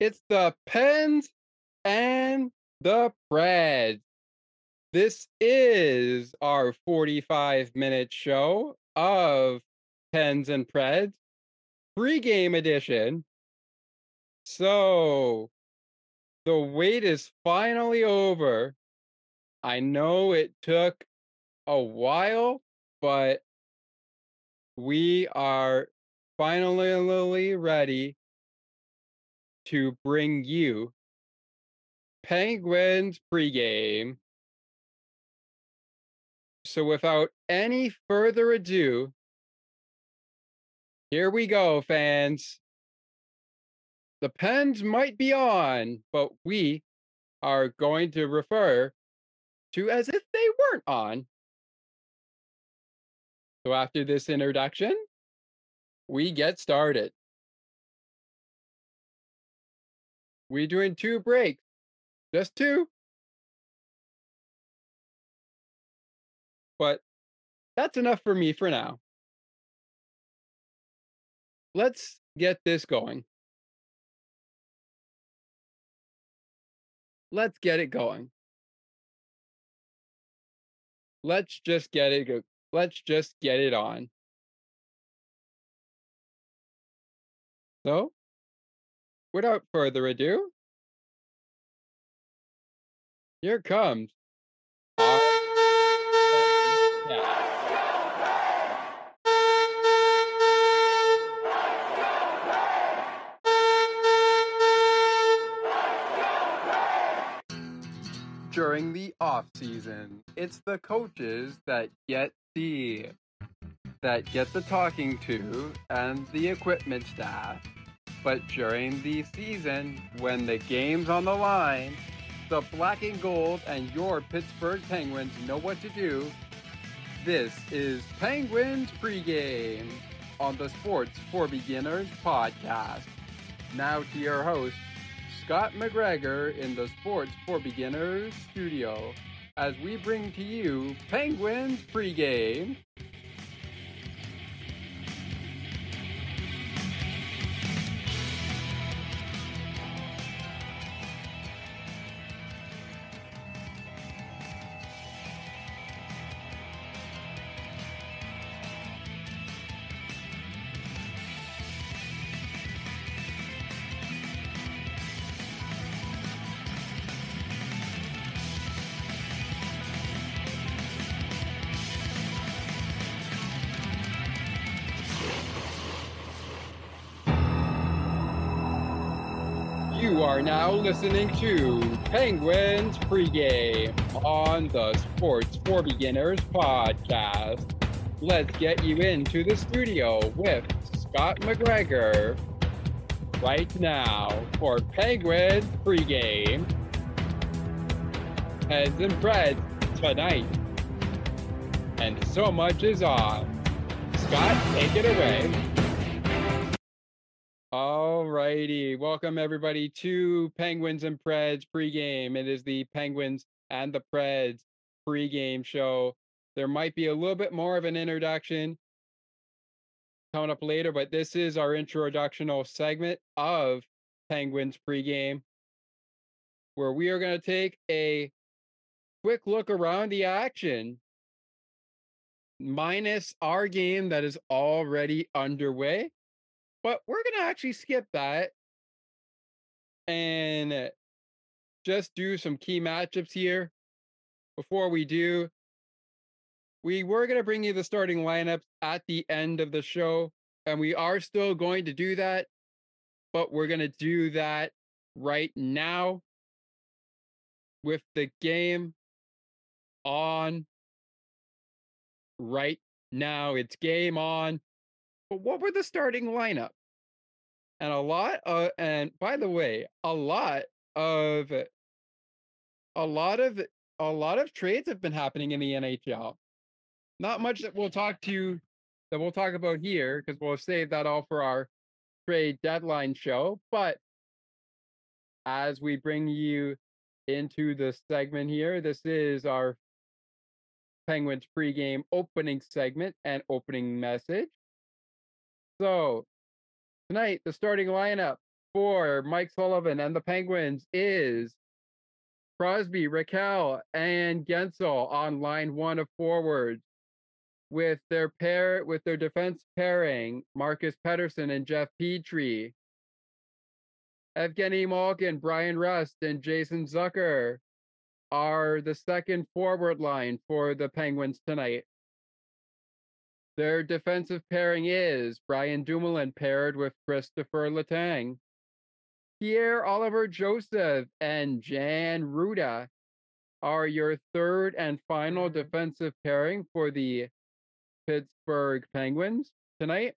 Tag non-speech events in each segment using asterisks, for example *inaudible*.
It's the Pens and the Preds. This is our 45 minute show of Pens and Preds pregame edition. So the wait is finally over. I know it took a while, but we are finally ready to bring you Penguins pregame. So without any further ado, here we go, fans. The pens might be on, but we are going to refer to as if they weren't on. So after this introduction, we get started. We doing two breaks. Just two. But that's enough for me for now. Let's get this going. Let's get it going. Let's just get it go. Let's just get it on. So, without further ado, here comes. During the off season, it's the coaches that get the that get the talking to and the equipment staff. But during the season, when the game's on the line, the black and gold and your Pittsburgh Penguins know what to do. This is Penguins Pregame on the Sports for Beginners podcast. Now to your host, Scott McGregor in the Sports for Beginners studio as we bring to you Penguins Pregame. You are now listening to Penguins Pregame on the Sports for Beginners podcast. Let's get you into the studio with Scott McGregor right now for Penguins Pregame. Heads and Preds tonight. And so much is on. Scott, take it away. Righty. Welcome everybody to Penguins and Preds pregame. It is the Penguins and the Preds pregame show. There might be a little bit more of an introduction coming up later, but this is our introductional segment of Penguins pregame, where we are going to take a quick look around the action, minus our game that is already underway but we're going to actually skip that and uh, just do some key matchups here. Before we do, we were going to bring you the starting lineups at the end of the show, and we are still going to do that, but we're going to do that right now with the game on right now. It's game on. But what were the starting lineup? And a lot of, and by the way, a lot of, a lot of, a lot of trades have been happening in the NHL. Not much that we'll talk to, that we'll talk about here, because we'll save that all for our trade deadline show. But as we bring you into the segment here, this is our Penguins pregame opening segment and opening message. So tonight, the starting lineup for Mike Sullivan and the Penguins is Crosby, Rakell, and Guentzel on line one of forwards with their pair with their defense pairing, Marcus Pettersson and Jeff Petry. Evgeny Malkin, Bryan Rust, and Jason Zucker are the second forward line for the Penguins tonight. Their defensive pairing is Brian Dumoulin paired with Kristopher Letang. Pierre Oliver Joseph and Jan Rutta are your third and final mm-hmm. defensive pairing for the Pittsburgh Penguins tonight.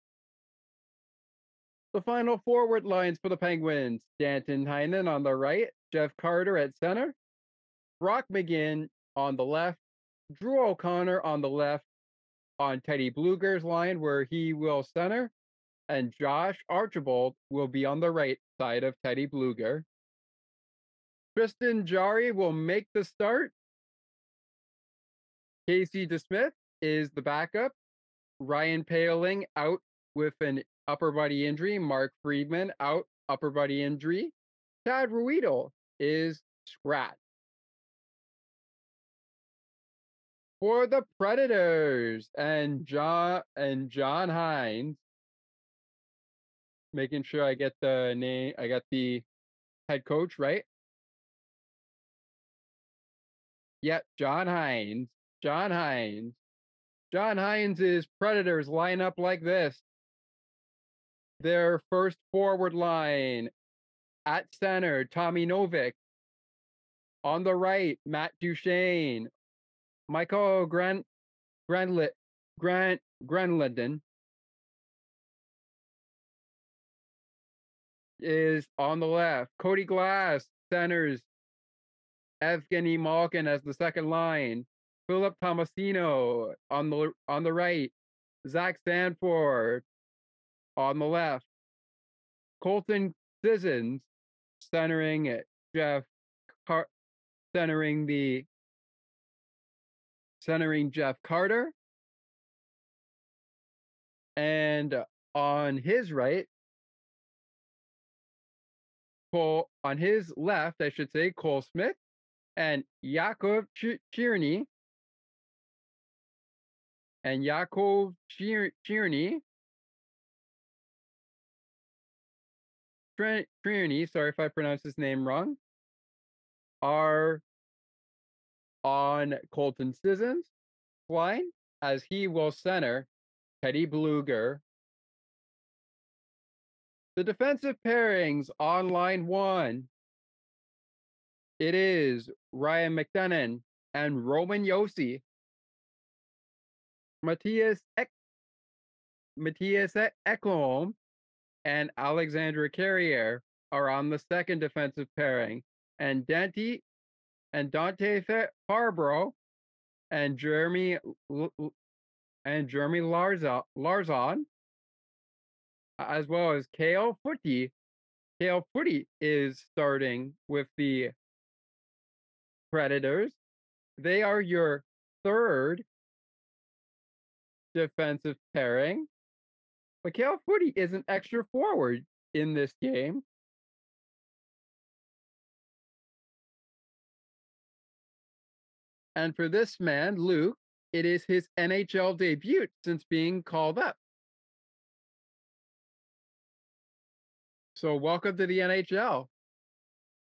The final forward lines for the Penguins Danton Heinen on the right, Jeff Carter at center, Brock McGinn on the left, Drew O'Connor on the left, on Teddy Blueger's line where he will center, and Josh Archibald will be on the right side of Teddy Blueger. Tristan Jarry will make the start. Casey DeSmith is the backup. Ryan Poehling out with an upper body injury. Mark Friedman out upper body injury. Chad Ruhwedel is scratch. For the Predators and John and John Hynes. making sure I get the name, I got the head coach right. Yep, John Hynes. John Hynes. John Hynes' Predators line up like this. Their first forward line at center, Tommy Novak. On the right, Matt Duchene. Michael Grant Grandlet Grant Granlundon. is on the left. Cody Glass centers Evgeny Malkin as the second line. Philip Tomasino on the on the right. Zach Sanford on the left. Colton Sissons centering it. Jeff Car- centering the centering Jeff Carter. And uh, on his right, Cole on his left, I should say, Cole Smith and Yakov Chirny. And Yakov Chirny. Chirny, sorry if I pronounced his name wrong, are on Colton Sissons' line as he will center Teddy Blueger. the defensive pairings on line one. It is Ryan McDonagh and Roman Josi. Mattias Ek- Mattias Ekholm and Alexandre Carrier are on the second defensive pairing, and Dante and Dante Fabbro and Jeremy and Jeremy Larzon, Larzon as well as Kale Footy. Kale Footy is starting with the Predators. They are your third defensive pairing. But Kale Footy is an extra forward in this game. And for this man, Luke, it is his NHL debut since being called up. So welcome to the NHL.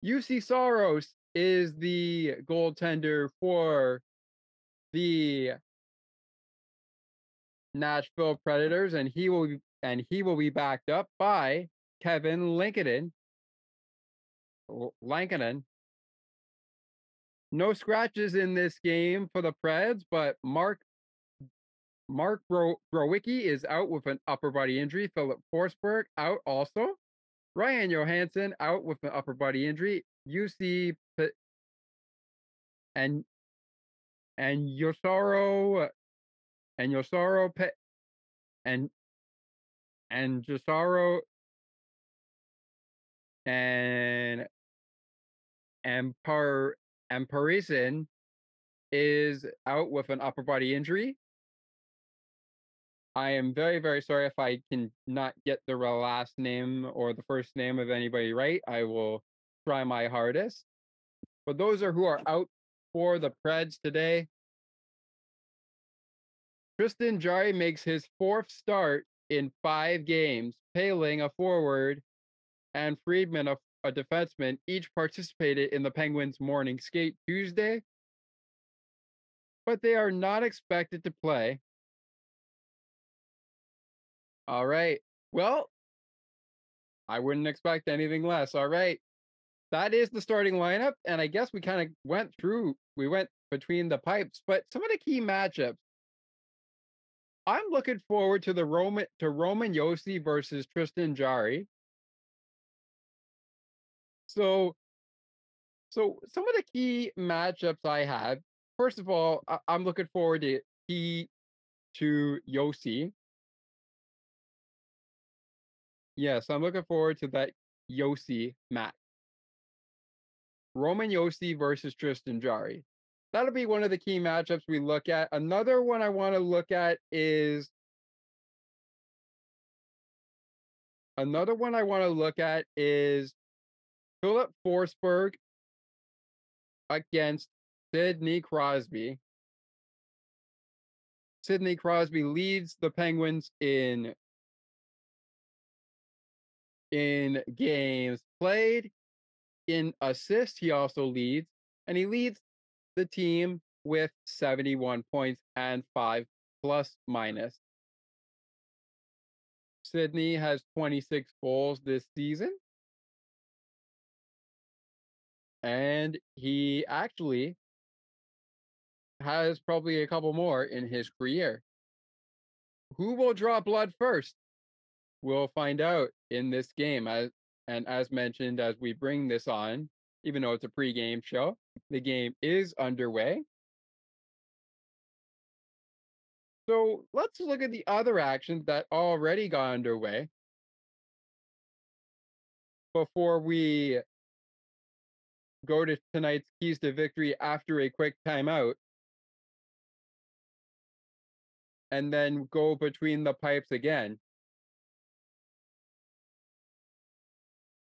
Juuse Saros is the goaltender for the Nashville Predators, and he will and he will be backed up by Kevin Lincoln. Lankinen. No scratches in this game for the Preds, but Mark Mark Bro- Borowiecki is out with an upper body injury. Filip Forsberg out also. Ryan Johansen out with an upper body injury. UC and and Yosaro and Yosaro Pe- and and Josaro and and Par and Parison is out with an upper body injury. I am very, very sorry if I can not get the last name or the first name of anybody right. I will try my hardest. But those are who are out for the Preds today. Tristan Jarry makes his fourth start in five games. Poehling a forward, and Friedman, a, a defenseman, each participated in the Penguins' morning skate Tuesday, but they are not expected to play all right. Well, I wouldn't expect anything less. All right. That is the starting lineup. And I guess we kind of went through, we went between the pipes, but some of the key matchups. I'm looking forward to the Roman to Roman Josi versus Tristan Jarry. So so some of the key matchups I have. First of all, I, am looking forward to he to Josi. Yes, I'm looking forward to that Josi match. Roman Josi versus Tristan Jarry. That'll be one of the key matchups we look at. Another one I want to look at is another one I want to look at is Filip Forsberg against Sidney Crosby. Sidney Crosby leads the Penguins in in games played, in assists, he also leads, and he leads the team with 71 points and five plus minus. Sidney has 26 goals this season. And he actually has probably a couple more in his career. Who will draw blood first? We'll find out in this game. As, and as mentioned, as we bring this on, even though it's a pre-game show, the game is underway. So let's look at the other actions that already got underway before we go to tonight's keys to victory after a quick timeout. And then go between the pipes again.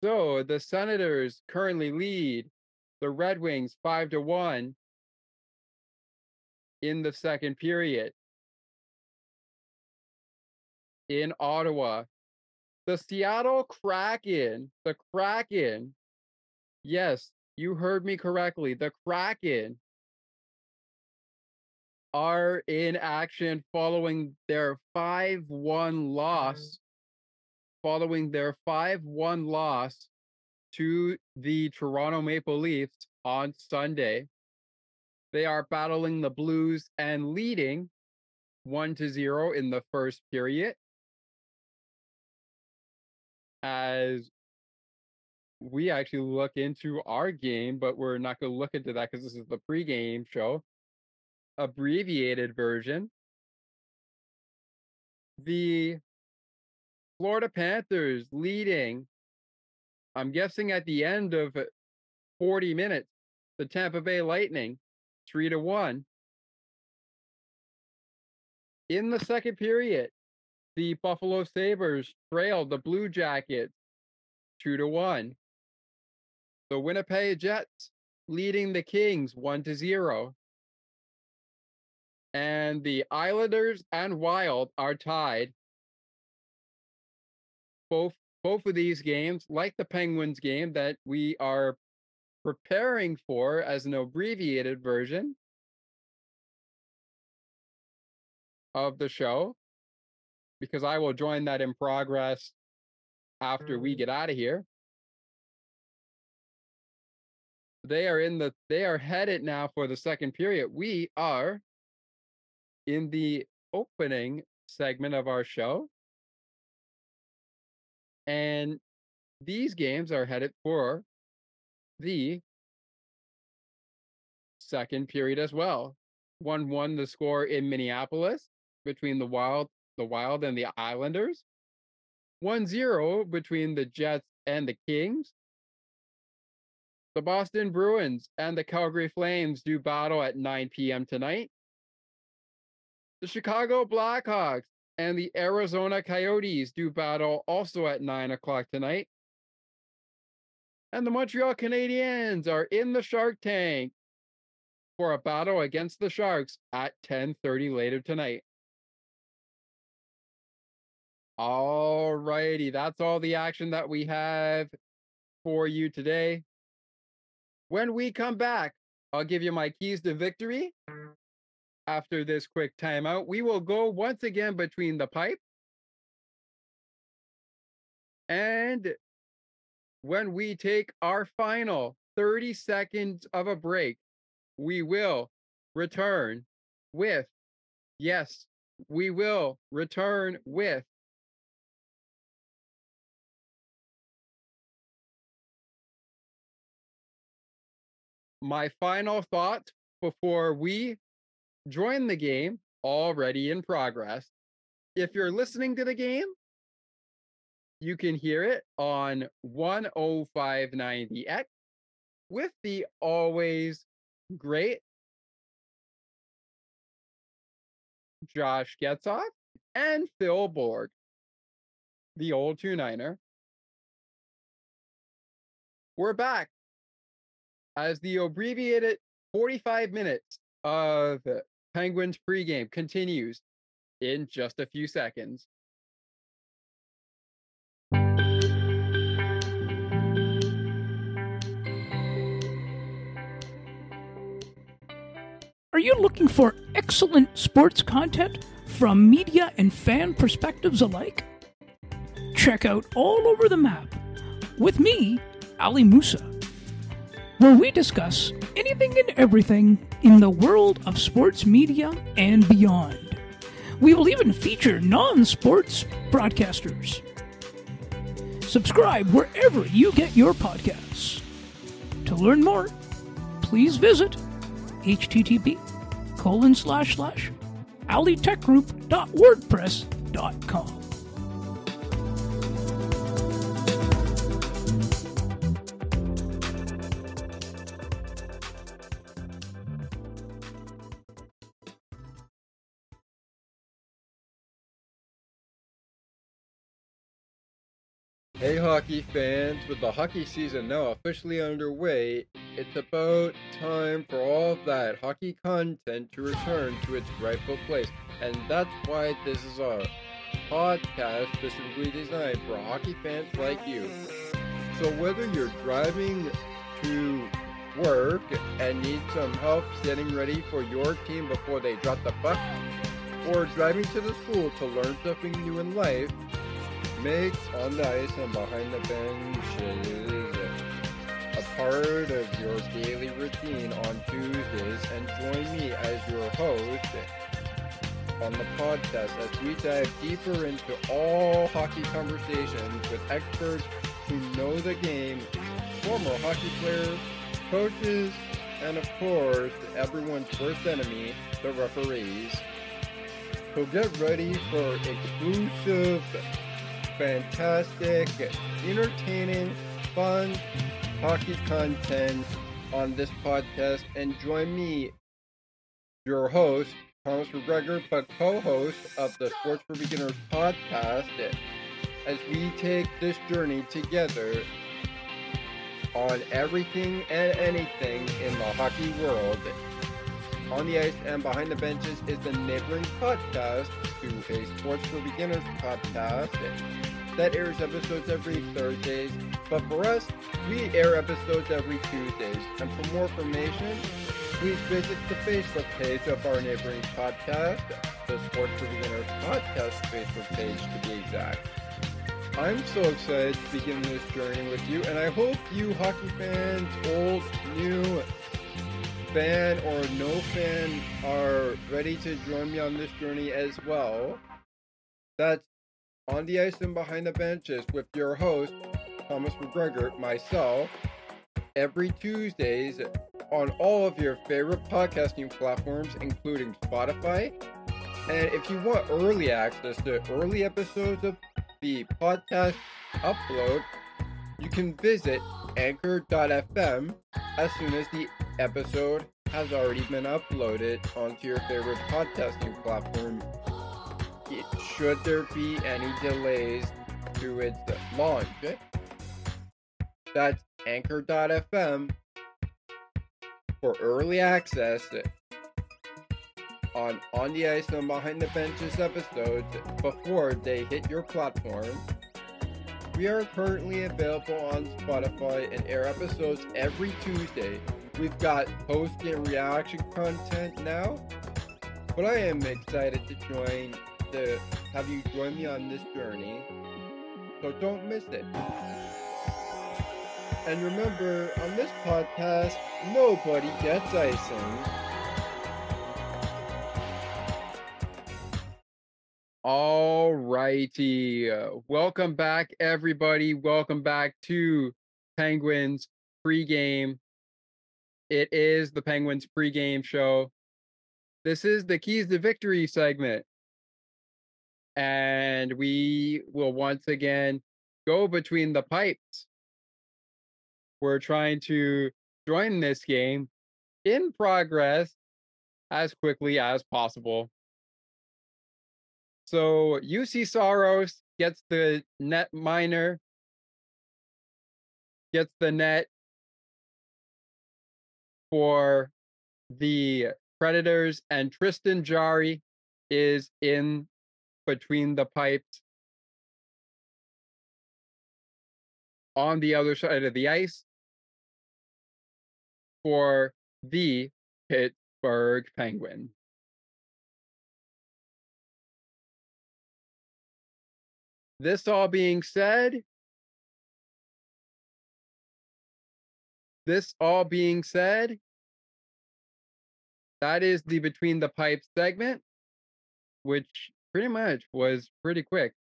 So the Senators currently lead the Red Wings 5 to 1 in the second period. In Ottawa, the Seattle Kraken, the Kraken, yes, you heard me correctly, the Kraken are in action following their 5 1 mm-hmm. loss following their 5 1 loss to the Toronto Maple Leafs on Sunday. They are battling the Blues and leading 1 to 0 in the first period. As we actually look into our game, but we're not going to look into that because this is the pregame show, abbreviated version. The Florida Panthers leading, I'm guessing at the end of 40 minutes, the Tampa Bay Lightning, three to one. In the second period, the Buffalo Sabres trailed the Blue Jackets two to one. The Winnipeg Jets leading the Kings one to zero. And the Islanders and Wild are tied both both of these games, like the Penguins game that we are preparing for as an abbreviated version of the show, because I will join that in progress after we mm-hmm. get out of here. They are in the they are headed now for the second period. We are in the opening segment of our show. And these games are headed for the second period as well. 1 1 the score in Minneapolis between the Wild, the Wild and the Islanders. 1 0 between the Jets and the Kings. The Boston Bruins and the Calgary Flames do battle at 9 p.m. tonight. The Chicago Blackhawks and the Arizona Coyotes do battle also at 9 o'clock tonight. And the Montreal Canadiens are in the Shark Tank for a battle against the Sharks at 10:30 later tonight. All righty, that's all the action that we have for you today. When we come back, I'll give you my keys to victory. After this quick timeout, we will go once again between the pipe. And when we take our final 30 seconds of a break, we will return with, yes, we will return with my final thought before we join the game already in progress. If you're listening to the game, you can hear it on 10590X with the always great Josh Getzoff and Phil Bourque, the old two niner. We're back as the abbreviated 45 minutes of Penguins pregame continues in just a few seconds. Are you looking for excellent sports content from media and fan perspectives alike? Check out All Over the Map with me, Ali Musa where we discuss anything and everything in the world of sports media and beyond. We will even feature non sports broadcasters. Subscribe wherever you get your podcasts. To learn more, please visit http colon slash slash alitechgroup.wordpress.com. Hey, hockey fans, with the hockey season now officially underway, it's about time for all of that hockey content to return to its rightful place. And that's why this is a podcast specifically designed for hockey fans like you. So, whether you're driving to work and need some help getting ready for your team before they drop the puck, or driving to the school to learn something new in life, makes on the ice and behind the benches a part of your daily routine on Tuesdays and join me as your host on the podcast as we dive deeper into all hockey conversations with experts who know the game, former hockey players, coaches, and of course, everyone's worst enemy, the referees. So get ready for exclusive fantastic, entertaining, fun hockey content on this podcast. And join me, your host, Thomas McGregor, but co host of the Sports for Beginners podcast, as we take this journey together on everything and anything in the hockey world. On the Ice and Behind the Benches is the neighboring podcast to a Sports for Beginners podcast that airs episodes every Thursdays. But for us, we air episodes every Tuesdays. And for more information, please visit the Facebook page of our neighboring podcast, the Sports for Beginners podcast Facebook page to be exact. I'm so excited to begin this journey with you, and I hope you hockey fans, old, fan or no fan are ready to join me on this journey as well. That's on the ice and behind the benches with your host, Thomas McGregor, myself, every Tuesdays on all of your favorite podcasting platforms, including Spotify. And if you want early access to early episodes of the podcast upload, you can visit anchor.fm as soon as the episode has already been uploaded onto your favorite podcasting platform. should there be any delays to its launch. Eh? That's anchor.fm for early access on On the Ice and Behind the Benches episodes before they hit your platform. We are currently available on Spotify and air episodes every Tuesday. We've got post and reaction content now, but I am excited to join to have you join me on this journey. So don't miss it. And remember, on this podcast, nobody gets icing. All righty. Uh, welcome back, everybody. Welcome back to Penguins pregame. It is the Penguins pregame show. This is the Keys to Victory segment. And we will once again go between the pipes. We're trying to join this game in progress as quickly as possible. So Juuse Saros gets the net minor, gets the net. For the Predators, and Tristan Jarry is in between the pipes. On the other side of the ice. For the Pittsburgh Penguin. This all being said, this all being said, that is the Between the Pipes segment, which pretty much was pretty quick.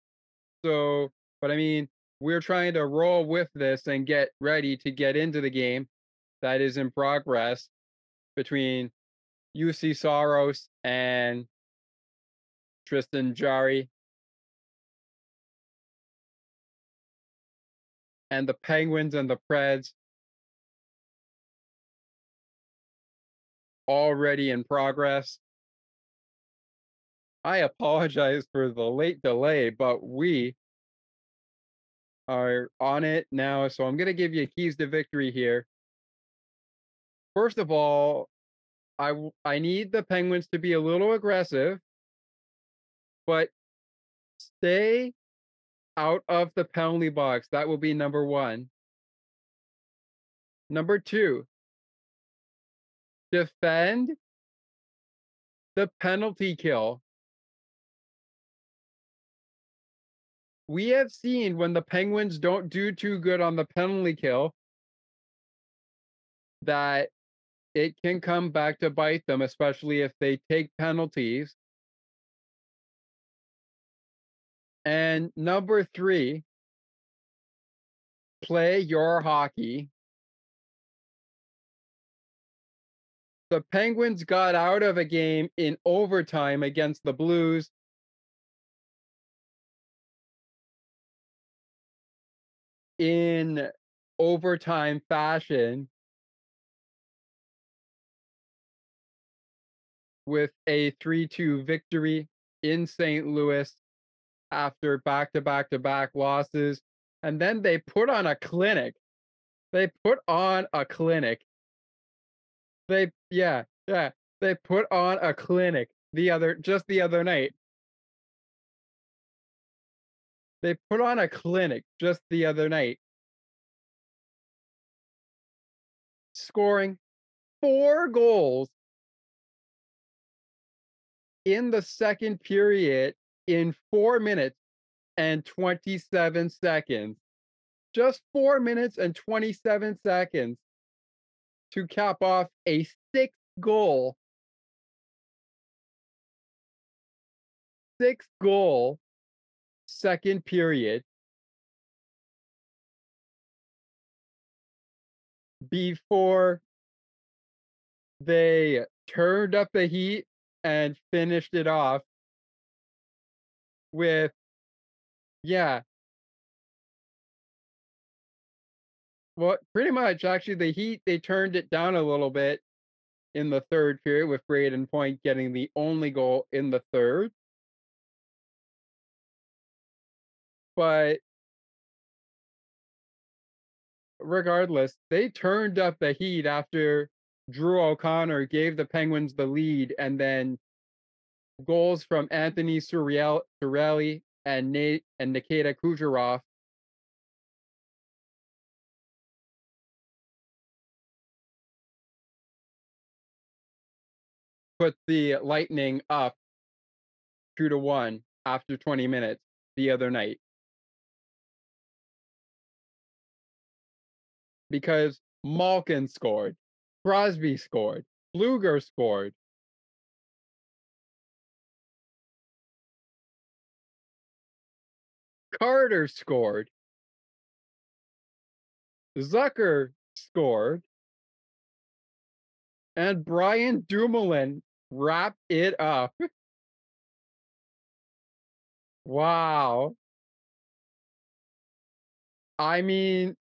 So, but I mean, we're trying to roll with this and get ready to get into the game that is in progress between Juuse Saros and Tristan Jarry. And the Penguins and the Preds already in progress. I apologize for the late delay, but we are on it now. So I'm going to give you keys to victory here. First of all, I I need the Penguins to be a little aggressive, but stay out of the penalty box. That will be number one. Number two, defend the penalty kill. We have seen when the Penguins don't do too good on the penalty kill that it can come back to bite them, especially if they take penalties. And number three, play your hockey. The Penguins got out of a game in overtime against the Blues. In overtime fashion with a 3 2 victory in St. Louis after back to back to back losses. And then they put on a clinic. They put on a clinic. They, yeah, yeah. They put on a clinic the other, just the other night. They put on a clinic just the other night. Scoring four goals in the second period in four minutes and 27 seconds. Just four minutes and 27 seconds to cap off a six goal, six goal second period before they turned up the heat and finished it off with yeah. Well, pretty much actually the Heat they turned it down a little bit in the third period with Brayden Point getting the only goal in the third. But regardless, they turned up the heat after Drew O'Connor gave the Penguins the lead, and then goals from Anthony Cirelli and Nate and Nikita Kucherov put the Lightning up two to one after 20 minutes the other night. Because Malkin scored, Crosby scored, Blueger scored. Carter scored. Zucker scored. And Brian Dumoulin wrapped it up. *laughs* Wow. I mean,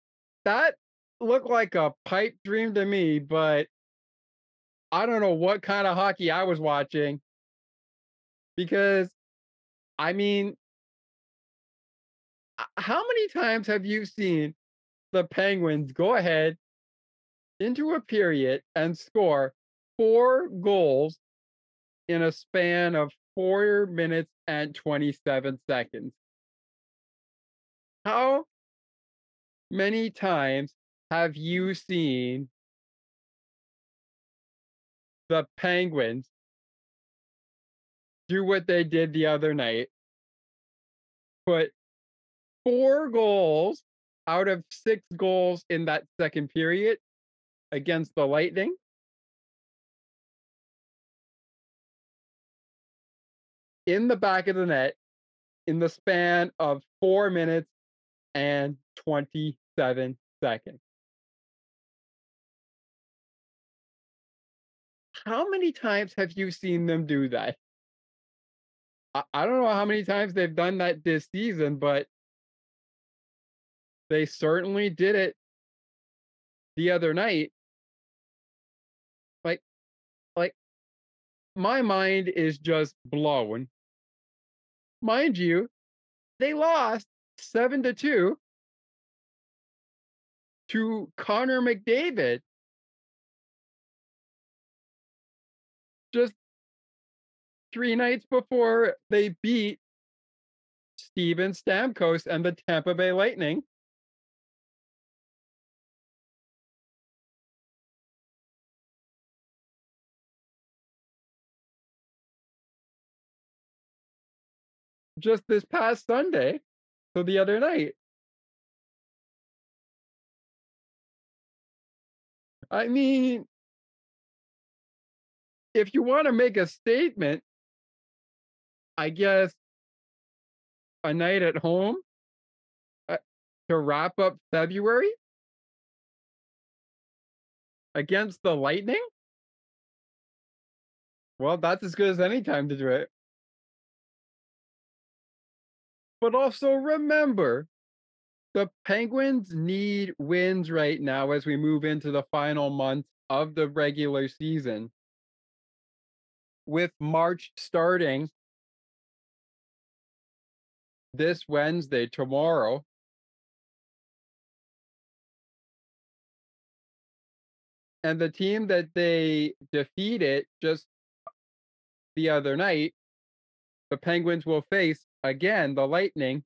that looked like a pipe dream to me, but I don't know what kind of hockey I was watching. Because, I mean, Uh, how many times have you seen the Penguins go ahead into a period and score four goals in a span of four minutes and 27 seconds. How many times have you seen the Penguins do what they did the other night? Put four goals out of six goals in that second period against the Lightning in the back of the net in the span of four minutes and 27 seconds. How many times have you seen them do that? I, I don't know how many times they've done that this season, but they certainly did it the other night. Like, like my mind is just blowing. mind you, they lost seven to two to Connor McDavid. Just three nights before they beat Steven Stamkos and the Tampa Bay Lightning. Just this past Sunday, so the other night. I mean, if you want to make a statement, I guess a night at home uh, to wrap up February against the Lightning. Well, that's as good as any time to do it. But also remember, the Penguins need wins right now as we move into the final month of the regular season. With March starting this Wednesday, tomorrow. And the team that they defeated just the other night, the Penguins will face again the Lightning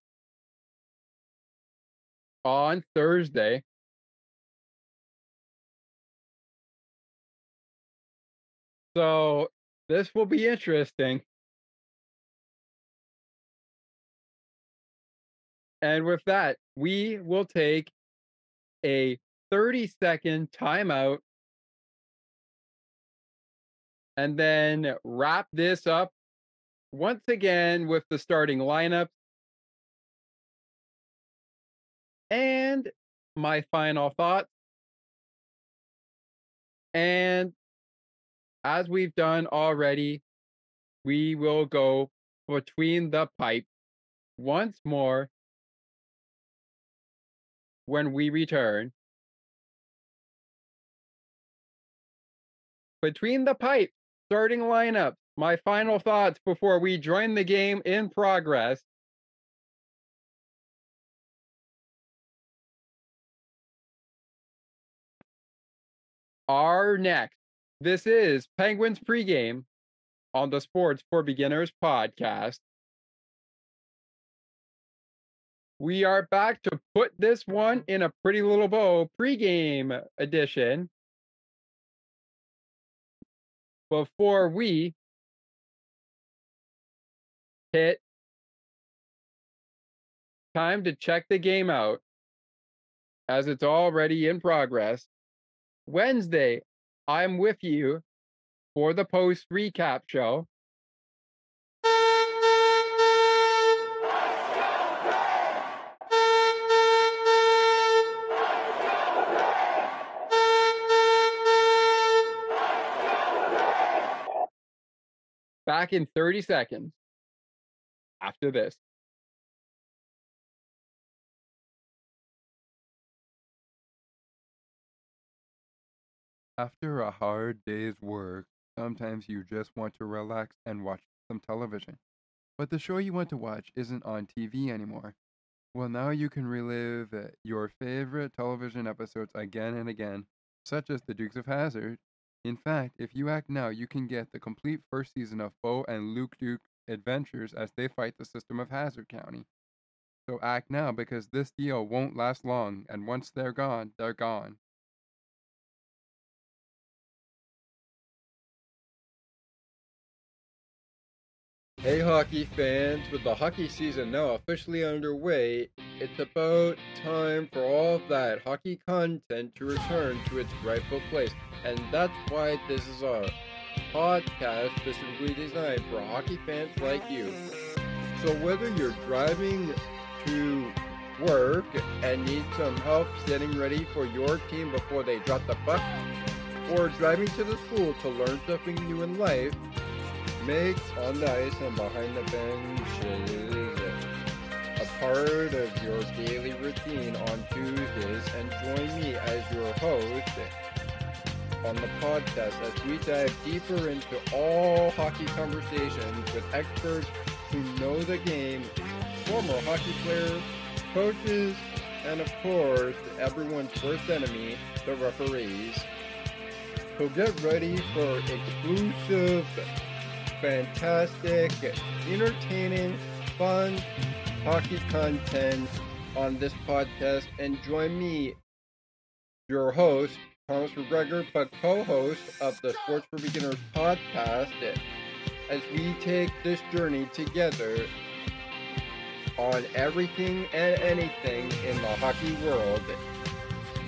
on Thursday. So this will be interesting. And with that, we will take a 30 second timeout and then wrap this up once again with the starting lineup. And my final thoughts. And as we've done already, we will go between the pipe once more when we return. Between the pipe, starting lineup my final thoughts before we join the game in progress are next. This is Penguins pregame on the Sports for Beginners podcast. We are back to put this one in a pretty little bow pregame edition. Before we hit time to check the game out as it's already in progress. Wednesday, I'm with you for the post recap show. Back in 30 seconds after this. After a hard day's work, sometimes you just want to relax and watch some television. But the show you want to watch isn't on TV anymore. Well, now you can relive uh, your favorite television episodes again and again, such as The Dukes of Hazzard. In fact, if you act now, you can get the complete first season of Bo and Luke Duke adventures as they fight the system of Hazzard County. So act now because this deal won't last long, and once they're gone, they're gone. Hey, hockey fans, with the hockey season now officially underway, it's about time for all that hockey content to return to its rightful place. And that's why this is a podcast specifically designed for hockey fans like you. So, whether you're driving to work and need some help getting ready for your team before they drop the puck, or driving to the school to learn something new in life, makes on the ice and behind the benches a part of your daily routine on Tuesdays and join me as your host on the podcast as we dive deeper into all hockey conversations with experts who know the game, former hockey players, coaches, and of course, everyone's worst enemy, the referees. So get ready for exclusive fantastic, entertaining, fun hockey content on this podcast. And join me, your host, Thomas McGregor, but co host of the Sports for Beginners podcast, as we take this journey together on everything and anything in the hockey world.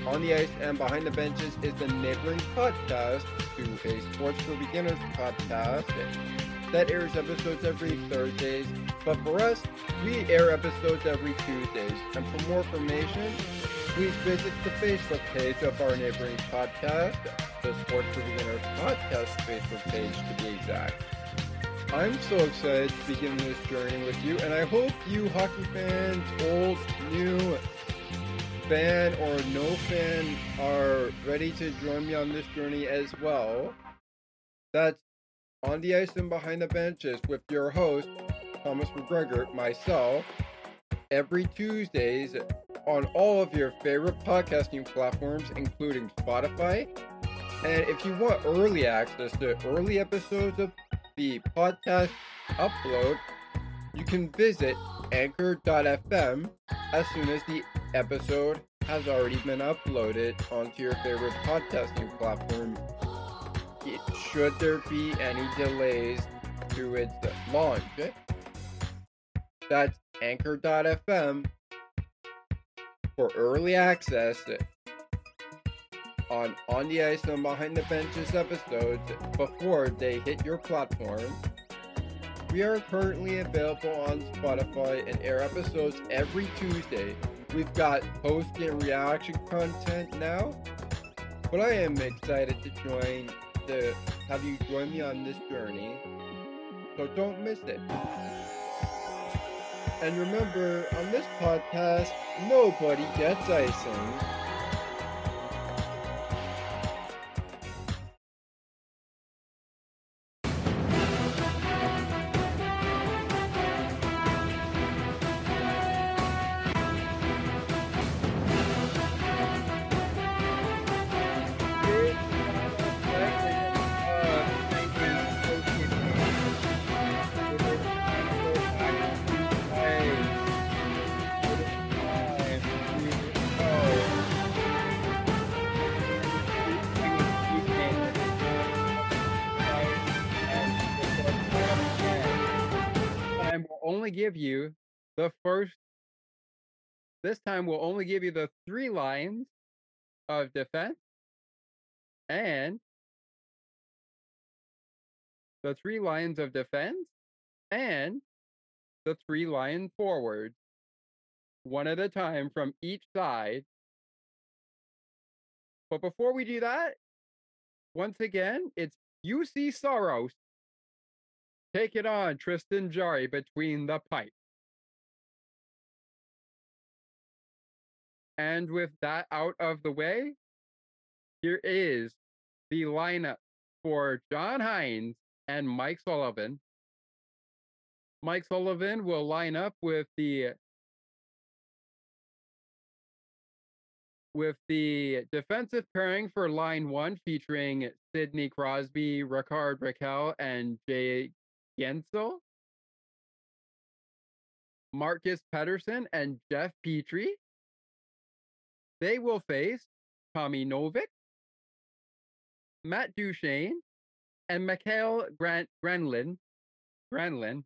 On the Ice and Behind the Benches is the neighboring podcast to a Sports for Beginners podcast that airs episodes every Thursdays. But for us, we air episodes every Tuesdays. And for more information, please visit the Facebook page of our neighboring podcast, the Sports for Beginners podcast Facebook page to be exact. I'm so excited to begin this journey with you, and I hope you hockey fans, old, new, fan or no fan, are ready to join me on this journey as well. That's on the ice and behind the benches with your host, Thomas McGregor, myself, every Tuesdays on all of your favorite podcasting platforms, including Spotify. And if you want early access to early episodes of the podcast upload, you can visit anchor.fm as soon as the episode has already been uploaded onto your favorite podcasting platform should there be any delays to its launch. That's anchor.fm for early access on On the Ice and Behind the Benches episodes before they hit your platform. We are currently available on Spotify and air episodes every Tuesday. We've got post and reaction content now, but I am excited to join to have you join me on this journey. So don't miss it. And remember, on this podcast, nobody gets icing. This time, we'll only give you the three lines of defense and the three lines of defense and the three line forwards, one at a time from each side. But before we do that, once again, it's Juuse Saros. Take it on, Tristan Jarry, between the pipe. And with that out of the way, here is the lineup for John Hynes and Mike Sullivan. Mike Sullivan will line up with the with the defensive pairing for line one featuring Sidney Crosby, Rickard Rakell, and Jay Guentzel. Marcus Pettersson and Jeff Petry. They will face Tommy Novak, Matt Duchene, and Mikhail Grant Grenlin. Grenlin.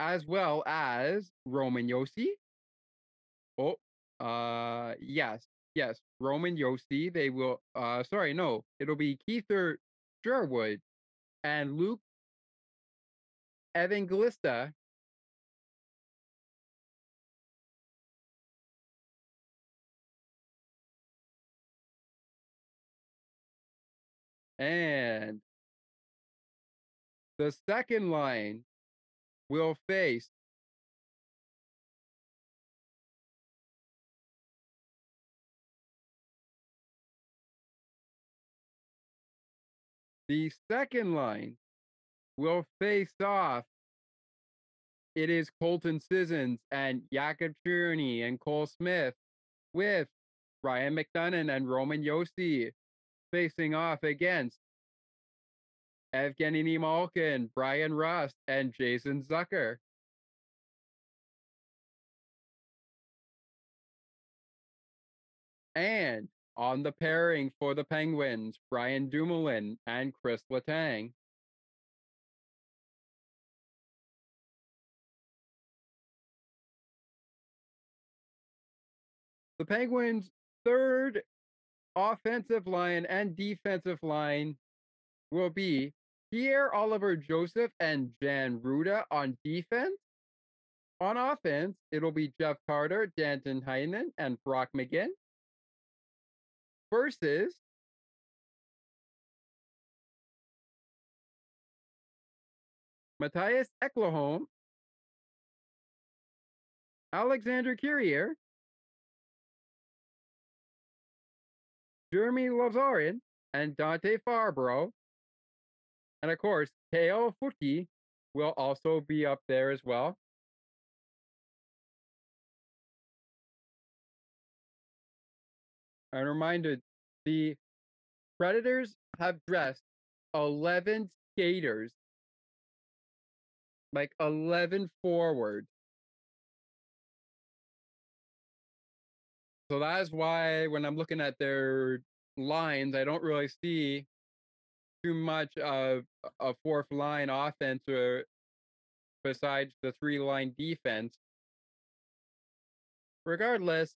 As well as Roman Josi. Oh, uh, yes, yes, Roman Josi. They will. Uh, sorry, no, it'll be Kiefer Sherwood and Luke Evangelista And the second line will face the second line will face off. It is Colton Sissons and Jakob Cherney and Cole Smith with Ryan McDonagh and Roman Josi facing off against Evgeny Malkin, Bryan Rust, and Jason Zucker. And on the pairing for the Penguins, Brian Dumoulin and Kris Letang. The Penguins' third offensive line and defensive line will be Pierre Oliver Joseph and Jan Rutta on defense. On offense, it'll be Jeff Carter, Danton Heinen, and Brock McGinn. Versus Mattias Ekholm, Alexandre Carrier, Jeremy Lazarian, and Dante Fabbro. And of course, K.O. Fuki will also be up there as well. And reminded, the Predators have dressed 11 skaters, like 11 forwards. So that's why when I'm looking at their lines, I don't really see too much of a fourth line offense or besides the three line defense. Regardless,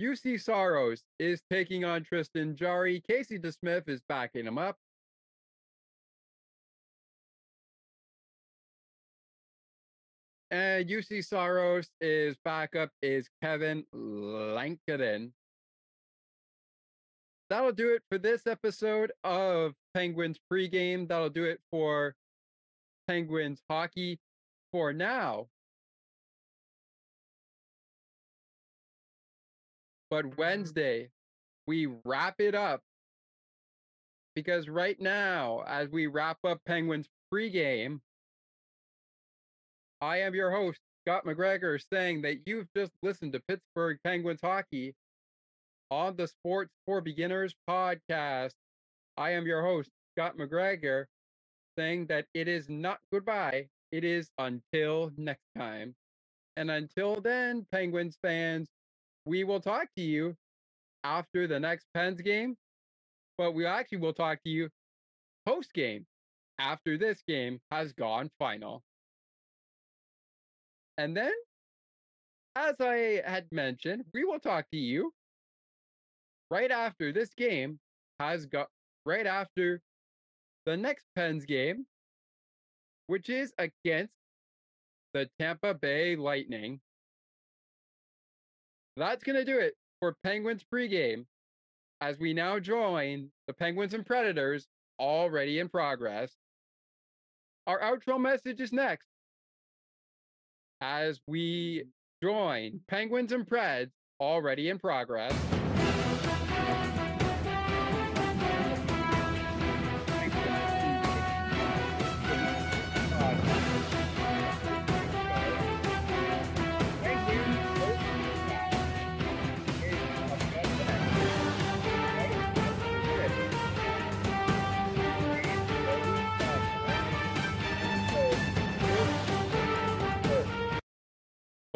Juuse Saros is taking on Tristan Jarry. Casey DeSmith is backing him up. And Juuse Saros is backup is Kevin Lankinen. That'll do it for this episode of Penguins pregame. That'll do it for Penguins hockey for now. But Wednesday, we wrap it up because right now, as we wrap up Penguins pregame, I am your host, Scott McGregor, saying that you've just listened to Pittsburgh Penguins hockey on the Sports for Beginners podcast. I am your host, Scott McGregor, saying that it is not goodbye, it is until next time. And until then, Penguins fans, we will talk to you after the next Pens game but we actually will talk to you post game after this game has gone final. And then, as I had mentioned, we will talk to you right after this game has got right after the next Pens game, which is against the Tampa Bay Lightning. That's going to do it for Penguins pregame as we now join the Penguins and Predators already in progress. Our outro message is next as we join Penguins and Preds already in progress.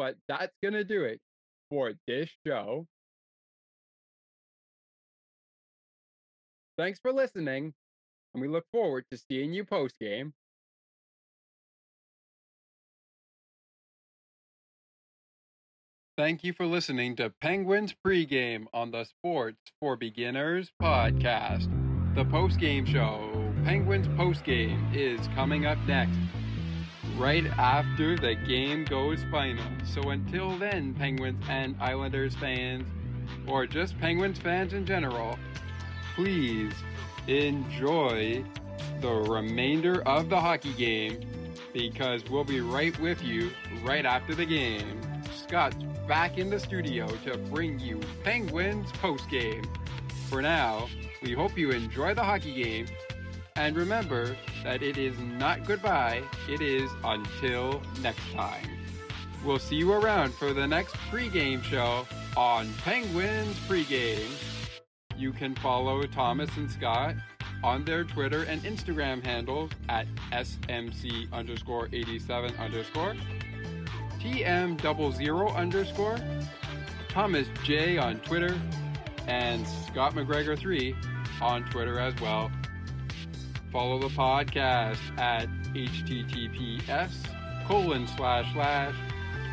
But that's going to do it for this show. Thanks for listening, and we look forward to seeing you post game. Thank you for listening to Penguins pregame on the Sports for Beginners podcast. The postgame show, Penguins postgame, is coming up next, right after the game goes final. So until then, Penguins and Islanders fans, or just Penguins fans in general, please enjoy the remainder of the hockey game because we'll be right with you right after the game. Scott's back in the studio to bring you Penguins postgame. For now, we hope you enjoy the hockey game and remember that it is not goodbye, it is until next time. We'll see you around for the next pregame show on Penguins Pregame. You can follow Thomas and Scott on their Twitter and Instagram handles at SMC underscore 87 underscore, TM double zero underscore, Thomas J on Twitter, and Scott McGregor 3 on Twitter as well. Follow the podcast at https colon slash slash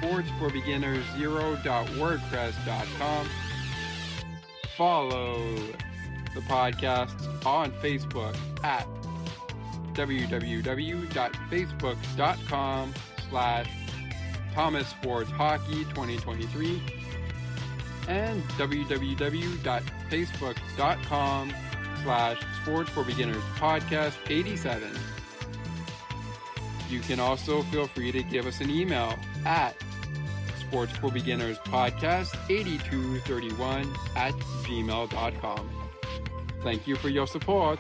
sportsforbeginners zero.wordpress.com. Follow the podcast on Facebook at www.facebook.com slash Thomas Sports Hockey 2023 and www.facebook.com slash Sports for Beginners Podcast 87. You can also feel free to give us an email at Sports for Beginners Podcast 8231 at gmail.com. Thank you for your support,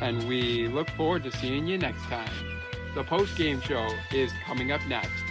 and we look forward to seeing you next time. The post game show is coming up next.